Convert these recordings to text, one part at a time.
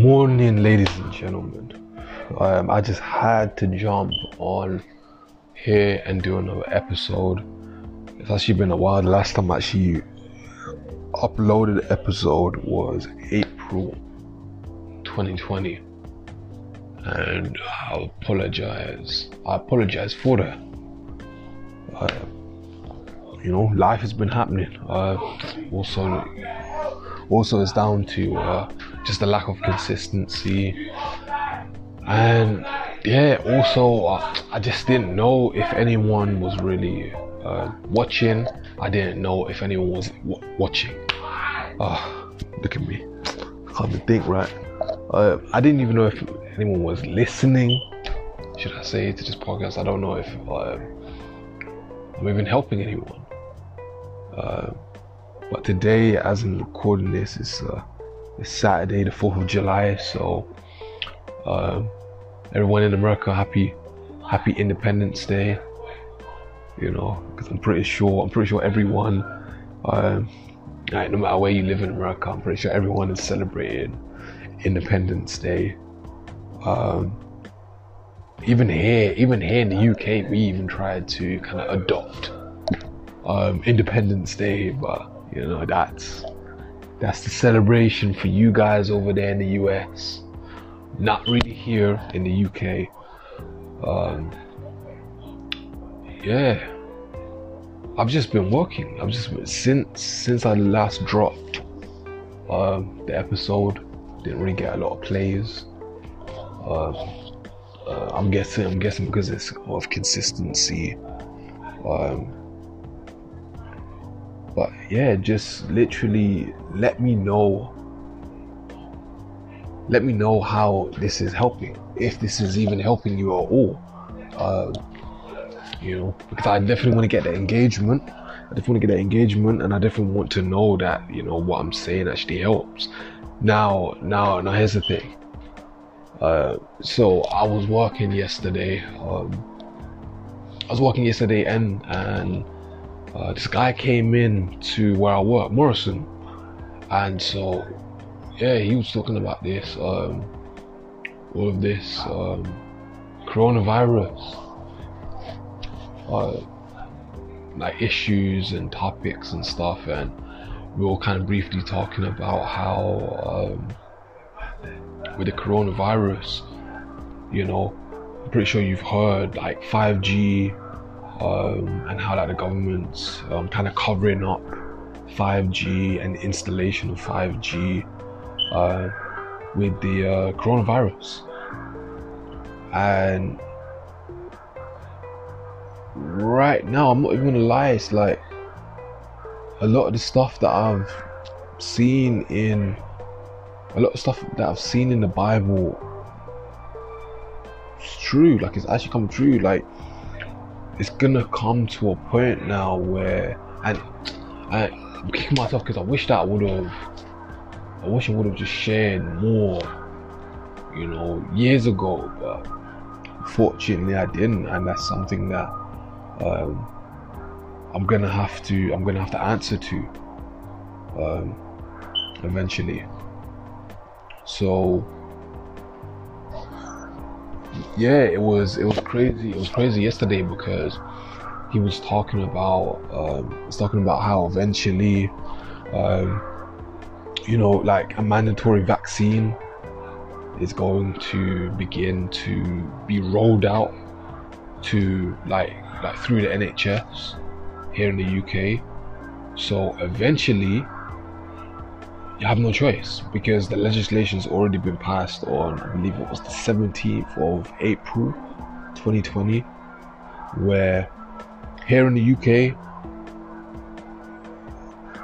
morning, ladies and gentlemen. Um, I just had to jump on here and do another episode. It's actually been a while. The last time I actually uploaded episode was April 2020, and I apologize. I apologize for that. Uh, you know, life has been happening. Uh, also, also it's down to uh, just the lack of consistency. And yeah also uh, i just didn't know if anyone was really uh, watching. I didn't know if anyone was w- watching. Oh look at me. I can't even think right? Uh, i didn't even know if anyone was listening should i say to this podcast. I don't know if um, i'm even helping anyone. Uh, but today as i'm recording this is uh, it's Saturday, the 4th of July. So, um, everyone in America, happy, happy Independence Day. You know, because I'm pretty sure, I'm pretty sure everyone, um, no matter where you live in America, I'm pretty sure everyone is celebrating Independence Day. Um, even here, even here in the UK, we even tried to kind of adopt um, Independence Day, but you know that's that's the celebration for you guys over there in the US. Not really here in the UK. Um, yeah, I've just been working. I've just been, since since I last dropped um, the episode. Didn't really get a lot of plays. Um, uh, I'm guessing. I'm guessing because it's of consistency. Um, yeah, just literally let me know. Let me know how this is helping, if this is even helping you at all. Uh, you know, because I definitely want to get the engagement. I definitely want to get that engagement, and I definitely want to know that you know what I'm saying actually helps. Now, now, now, here's the thing. Uh, so I was working yesterday. Um, I was working yesterday, and and uh, this guy came in to where I work, Morrison, and so yeah, he was talking about this, um, all of this um, coronavirus, uh, like issues and topics and stuff, and we were kind of briefly talking about how um, with the coronavirus, you know, I'm pretty sure you've heard like 5G um, and how like the government's um, kind of covering up 5G and installation of 5G uh, with the uh, coronavirus. And right now, I'm not even gonna lie, it's like a lot of the stuff that I've seen in a lot of stuff that I've seen in the Bible. It's true, like it's actually come true. Like it's gonna come to a point now where and I, am kicking myself because I wish that I would have I wish I would have just shared more you know years ago but fortunately I didn't and that's something that um, I'm gonna have to I'm gonna have to answer to um, eventually. So yeah, it was it was crazy. It was crazy yesterday because he was talking about um, was talking about how eventually, um, you know, like a mandatory vaccine is going to begin to be rolled out to like like through the NHS here in the UK. So eventually you have no choice because the legislation's already been passed on, I believe it was the 17th of April 2020, where here in the UK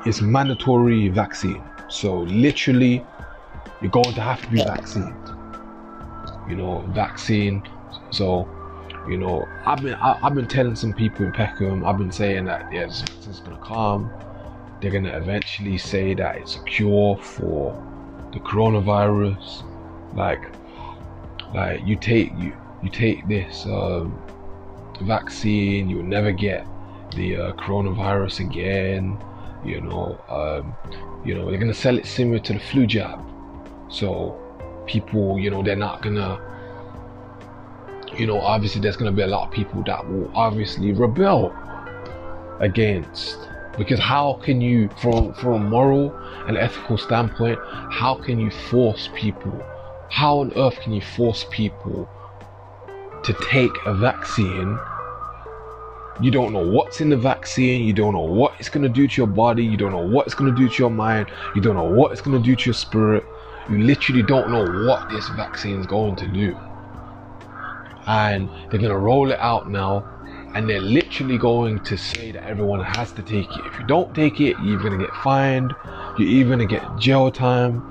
it's mandatory vaccine. So literally, you're going to have to be vaccinated. You know, vaccine. So, you know, I've been I, have been telling some people in Peckham, I've been saying that yeah, it's gonna come they're going to eventually say that it's a cure for the coronavirus like like you take you you take this um, vaccine you'll never get the uh, coronavirus again you know um, you know they're going to sell it similar to the flu jab so people, you know, they're not gonna, you know, obviously there's gonna be a lot of people that will obviously rebel against. Because how can you, from from a moral and ethical standpoint, how can you force people? How on earth can you force people to take a vaccine? You don't know what's in the vaccine. You don't know what it's going to do to your body. You don't know what it's going to do to your mind. You don't know what it's going to do to your spirit. You literally don't know what this vaccine is going to do. And they're going to roll it out now. And they're literally going to say that everyone has to take it. If you don't take it, you're going to get fined. You're even to get jail time.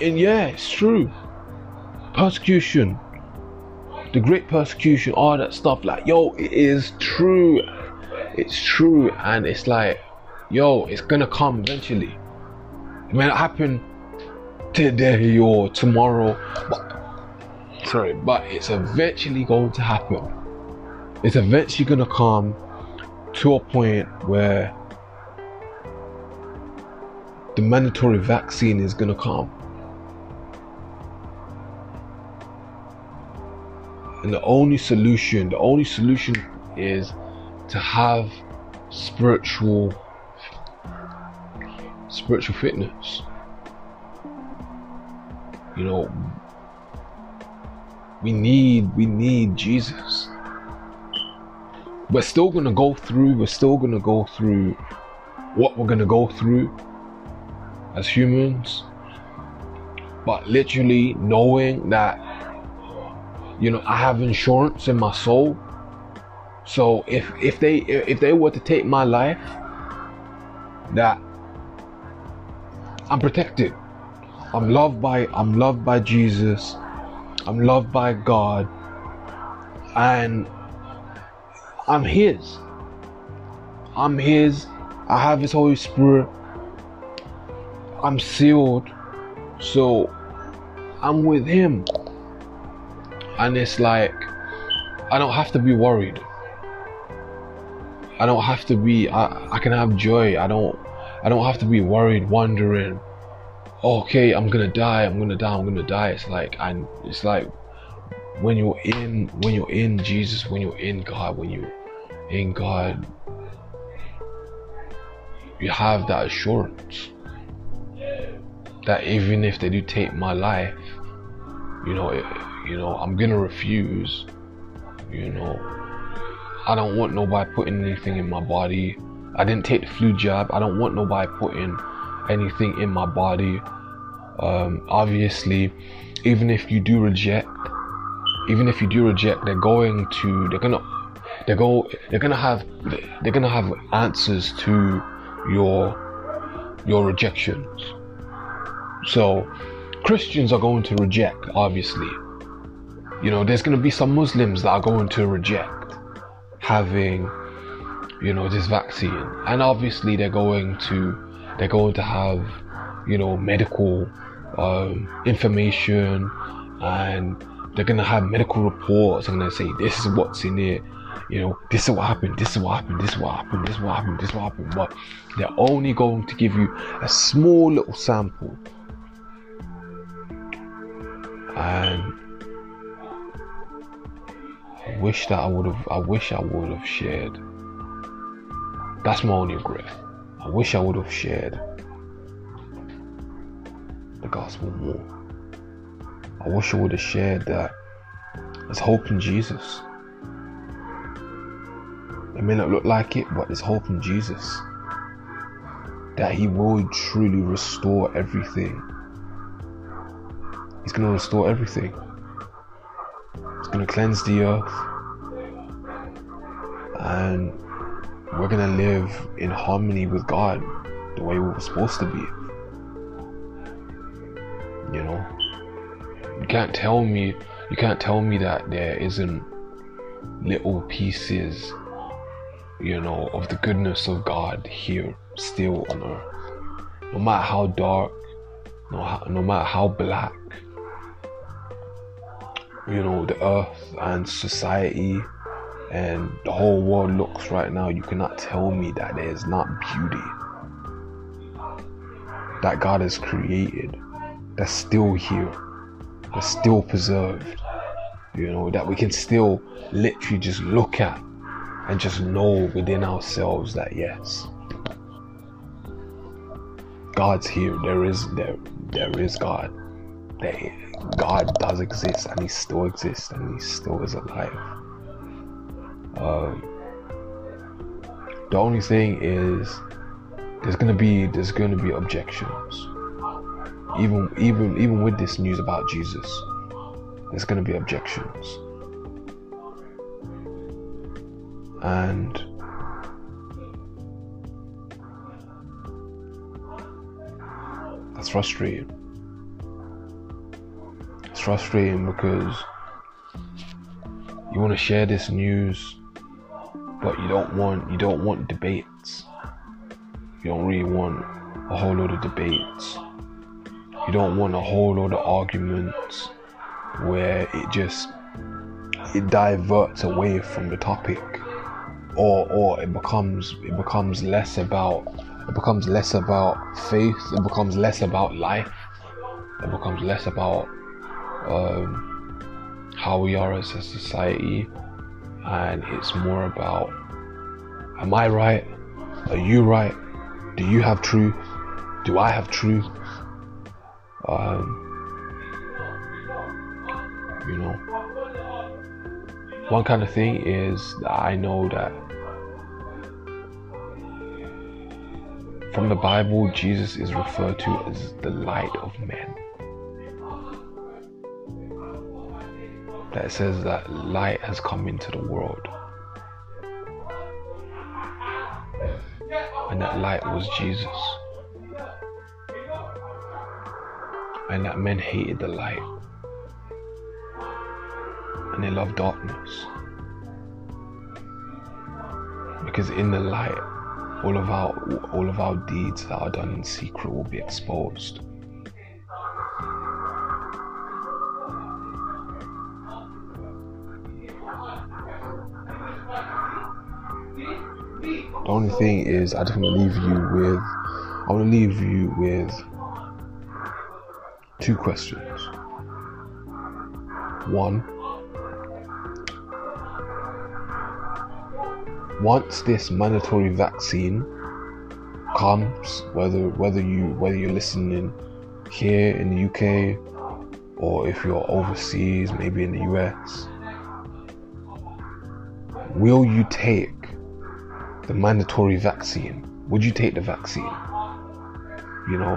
And yeah, it's true. Persecution the great persecution, all that stuff. Like, yo, it is true. It's true. And it's like, yo, it's gonna come eventually. It may not happen today or tomorrow, but sorry, but it's eventually going to happen. It's eventually gonna come to a point where the mandatory vaccine is gonna come. And the only solution, the only solution is to have spiritual spiritual fitness. You know, we need we need Jesus. We're still gonna go through, we're still gonna go through what we're gonna go through as humans. But literally knowing that you know i have insurance in my soul. So if if they if they were to take my life that i'm protected. I'm loved by i'm loved by jesus. I'm loved by god. And i'm his i'm his i have his holy spirit i'm sealed so i'm with him and it's like I don't have to be worried. I don't have to be I, I can have joy. I don't I don't have to be worried, wondering, okay, I'm gonna die, I'm gonna die, I'm gonna die. It's like and it's like when you're in when you're in Jesus, when you're in God, when you're in God, you have that assurance that even if they do take my life, you know, it, you know, I'm gonna refuse. You know, I don't want nobody putting anything in my body. I didn't take the flu jab. I don't want nobody putting anything in my body. Um, obviously, even if you do reject, even if you do reject, they're going to, they're gonna, they're go, they're gonna have, they're gonna have answers to your, your rejections. So, Christians are going to reject, obviously. You know, there's to be some Muslims that are going to reject having, you know, this vaccine, and obviously they're going to they're going to have, you know, medical um, information, and they're to have medical reports. and they say this is what's in it. You know, this is what happened. This is what happened. This is what happened. This is what happened. This is what happened. But they're only going to give you a small little sample, and I wish that I would have. I wish I would have shared. That's my only regret. I wish I would have shared the gospel more. I wish I would have shared that there's hope in Jesus. It may not look like it, but there's hope in Jesus. That He will truly restore everything. He's going to restore everything. He's going to cleanse the earth. And we're going to live in harmony with God the way we were supposed to be. Can't tell me you can't tell me that there isn't little pieces, you know, of the goodness of God here still on earth. No matter how dark, no, no matter how black, you know, the earth and society and the whole world looks right now, you cannot tell me that there is not beauty that God has created that's still here, that's still preserved, you know, that we can still literally just look at and just know within ourselves that yes, God's here. There is there there is God. That God does exist and He still exists and He still is alive. Um, the only thing is there's gonna be there's gonna be objections. Even even even with this news about Jesus, there's gonna be objections. And that's frustrating. It's frustrating because you want to share this news but you don't want you don't want debates. You don't really want a whole lot of debates. You don't want a whole lot of arguments where it just it diverts away from the topic or or it becomes it becomes less about it becomes less about faith it becomes less about life it becomes less about um, how we are as a society and it's more about am I right? Are you right? Do you have truth? Do I have truth? Um, you know, one kind of thing is I know that from the Bible, Jesus is referred to as the light of men. that says that light has come into the world. And that light was Jesus. And that men hated the light. And they loved darkness. Because in the light, all of our all of our deeds that are done in secret will be exposed. The only thing is, I just want to leave you with, I want to leave you with two questions. One, once this mandatory vaccine comes, whether whether you whether you're listening here in the UK or if you're overseas, maybe in the US, will you take the mandatory vaccine, would you take the vaccine? You know,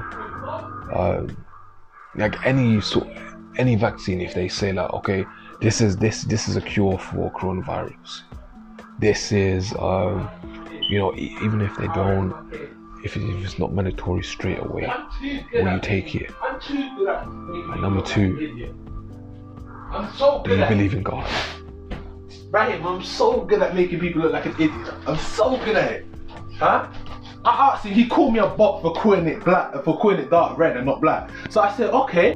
uh, like any sort, any vaccine. If they say like, okay, this is this this is a cure for coronavirus. This is, um, you know, even if they don't, if, if it's not mandatory straight away, will you take it? And number two, do you believe in God? Right, I'm so good at making people look like an idiot. I'm so good at it. Huh? I asked him, he called me a bot for calling it black, for calling it dark red and not black. So I said, okay.